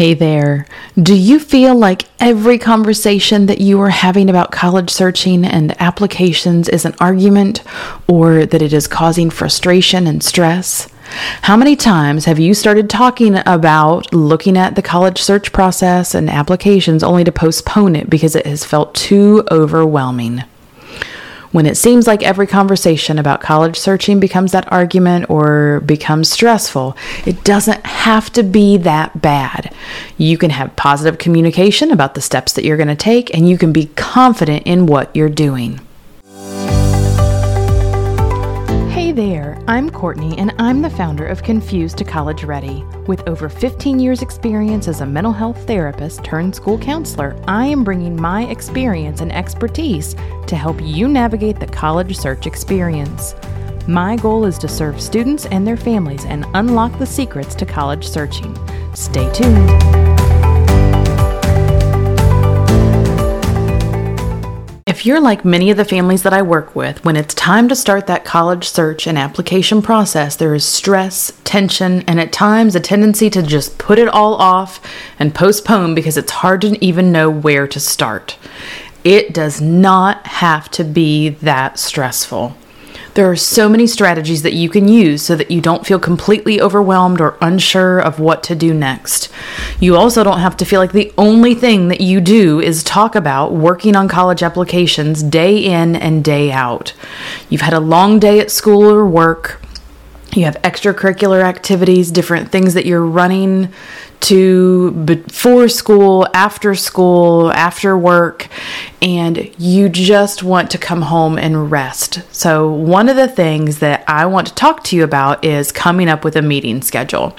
Hey there. Do you feel like every conversation that you are having about college searching and applications is an argument or that it is causing frustration and stress? How many times have you started talking about looking at the college search process and applications only to postpone it because it has felt too overwhelming? When it seems like every conversation about college searching becomes that argument or becomes stressful, it doesn't have to be that bad. You can have positive communication about the steps that you're going to take, and you can be confident in what you're doing. Hey there, I'm Courtney, and I'm the founder of Confused to College Ready. With over 15 years' experience as a mental health therapist turned school counselor, I am bringing my experience and expertise to help you navigate the college search experience. My goal is to serve students and their families and unlock the secrets to college searching. Stay tuned. If you're like many of the families that I work with, when it's time to start that college search and application process, there is stress, tension, and at times a tendency to just put it all off and postpone because it's hard to even know where to start. It does not have to be that stressful. There are so many strategies that you can use so that you don't feel completely overwhelmed or unsure of what to do next. You also don't have to feel like the only thing that you do is talk about working on college applications day in and day out. You've had a long day at school or work. You have extracurricular activities, different things that you're running to before school, after school, after work, and you just want to come home and rest. So, one of the things that I want to talk to you about is coming up with a meeting schedule.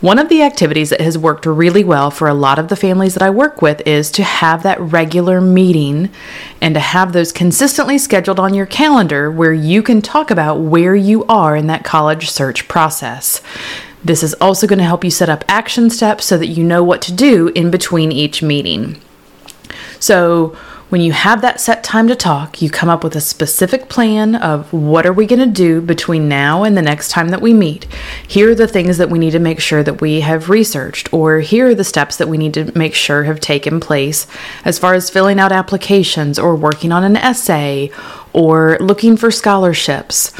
One of the activities that has worked really well for a lot of the families that I work with is to have that regular meeting and to have those consistently scheduled on your calendar where you can talk about where you are in that college search process. This is also going to help you set up action steps so that you know what to do in between each meeting. So, when you have that set time to talk, you come up with a specific plan of what are we going to do between now and the next time that we meet. Here are the things that we need to make sure that we have researched, or here are the steps that we need to make sure have taken place as far as filling out applications, or working on an essay, or looking for scholarships.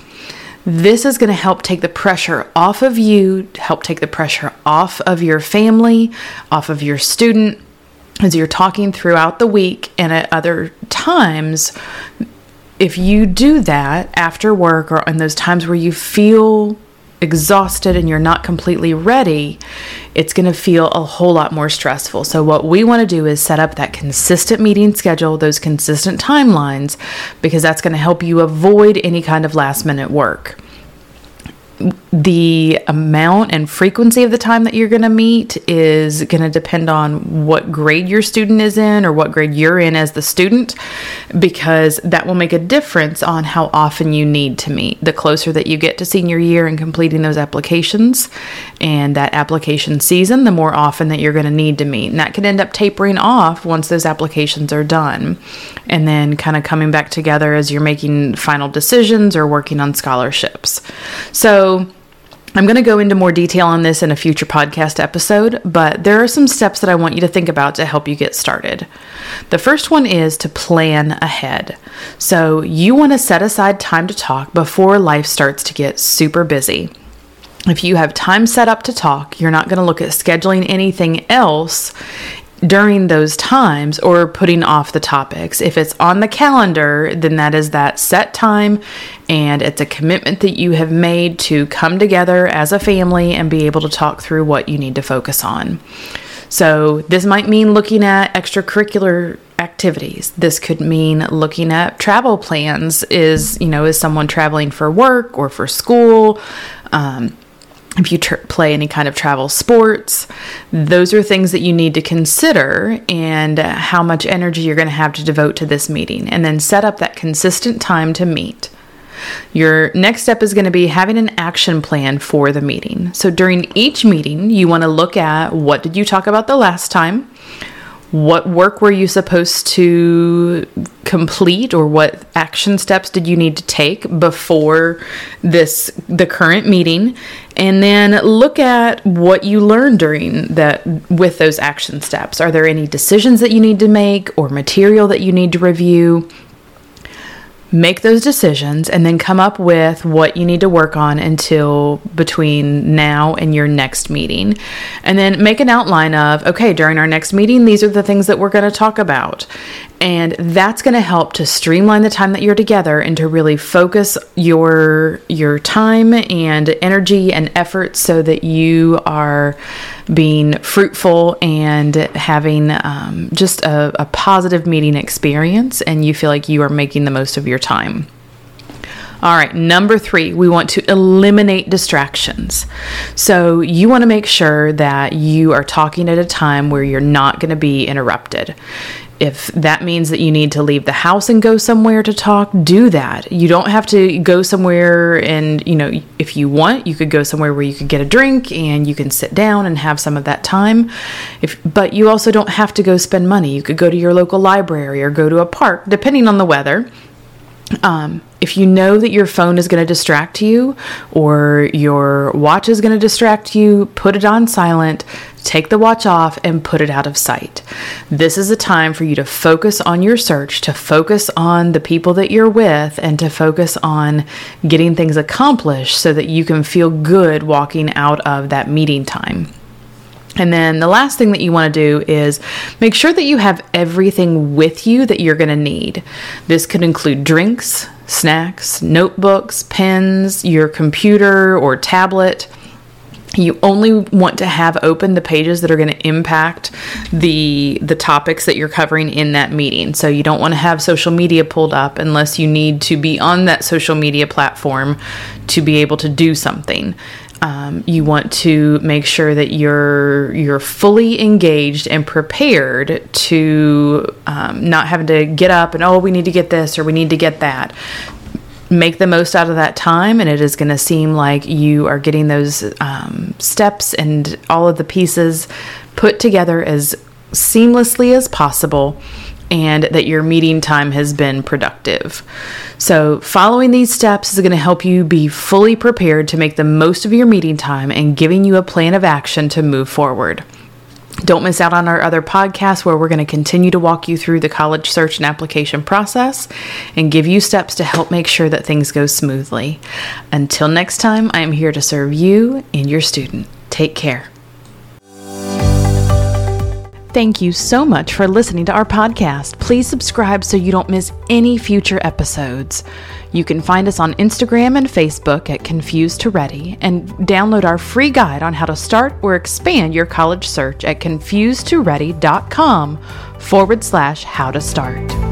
This is going to help take the pressure off of you, help take the pressure off of your family, off of your student as you're talking throughout the week and at other times. If you do that after work or in those times where you feel exhausted and you're not completely ready, it's going to feel a whole lot more stressful. So, what we want to do is set up that consistent meeting schedule, those consistent timelines, because that's going to help you avoid any kind of last minute work the amount and frequency of the time that you're going to meet is going to depend on what grade your student is in or what grade you're in as the student, because that will make a difference on how often you need to meet. The closer that you get to senior year and completing those applications and that application season, the more often that you're going to need to meet. And that can end up tapering off once those applications are done, and then kind of coming back together as you're making final decisions or working on scholarships. So, I'm going to go into more detail on this in a future podcast episode, but there are some steps that I want you to think about to help you get started. The first one is to plan ahead. So, you want to set aside time to talk before life starts to get super busy. If you have time set up to talk, you're not going to look at scheduling anything else during those times or putting off the topics. If it's on the calendar, then that is that set time and it's a commitment that you have made to come together as a family and be able to talk through what you need to focus on. So, this might mean looking at extracurricular activities. This could mean looking at travel plans. Is, you know, is someone traveling for work or for school? Um, if you play any kind of travel sports, those are things that you need to consider and how much energy you're going to have to devote to this meeting, and then set up that consistent time to meet. Your next step is going to be having an action plan for the meeting. So during each meeting, you want to look at what did you talk about the last time? What work were you supposed to complete or what action steps did you need to take before this the current meeting? And then look at what you learned during that with those action steps. Are there any decisions that you need to make or material that you need to review make those decisions and then come up with what you need to work on until between now and your next meeting. And then make an outline of, okay, during our next meeting, these are the things that we're going to talk about. And that's going to help to streamline the time that you're together and to really focus your your time and energy and effort so that you are being fruitful and having um, just a, a positive meeting experience and you feel like you are making the most of your time. All right, number three, we want to eliminate distractions. So, you want to make sure that you are talking at a time where you're not going to be interrupted if that means that you need to leave the house and go somewhere to talk, do that. You don't have to go somewhere and, you know, if you want, you could go somewhere where you could get a drink and you can sit down and have some of that time. If but you also don't have to go spend money. You could go to your local library or go to a park depending on the weather. Um, if you know that your phone is going to distract you or your watch is going to distract you, put it on silent, take the watch off, and put it out of sight. This is a time for you to focus on your search, to focus on the people that you're with, and to focus on getting things accomplished so that you can feel good walking out of that meeting time. And then the last thing that you want to do is make sure that you have everything with you that you're going to need. This could include drinks, snacks, notebooks, pens, your computer or tablet. You only want to have open the pages that are going to impact the the topics that you're covering in that meeting. So you don't want to have social media pulled up unless you need to be on that social media platform to be able to do something. Um, you want to make sure that you're you're fully engaged and prepared to um, not having to get up and oh we need to get this or we need to get that make the most out of that time and it is going to seem like you are getting those um, steps and all of the pieces put together as seamlessly as possible and that your meeting time has been productive. So, following these steps is going to help you be fully prepared to make the most of your meeting time and giving you a plan of action to move forward. Don't miss out on our other podcasts where we're going to continue to walk you through the college search and application process and give you steps to help make sure that things go smoothly. Until next time, I am here to serve you and your student. Take care. Thank you so much for listening to our podcast. Please subscribe so you don't miss any future episodes. You can find us on Instagram and Facebook at Confused to Ready and download our free guide on how to start or expand your college search at confusedtoready.com forward slash how to start.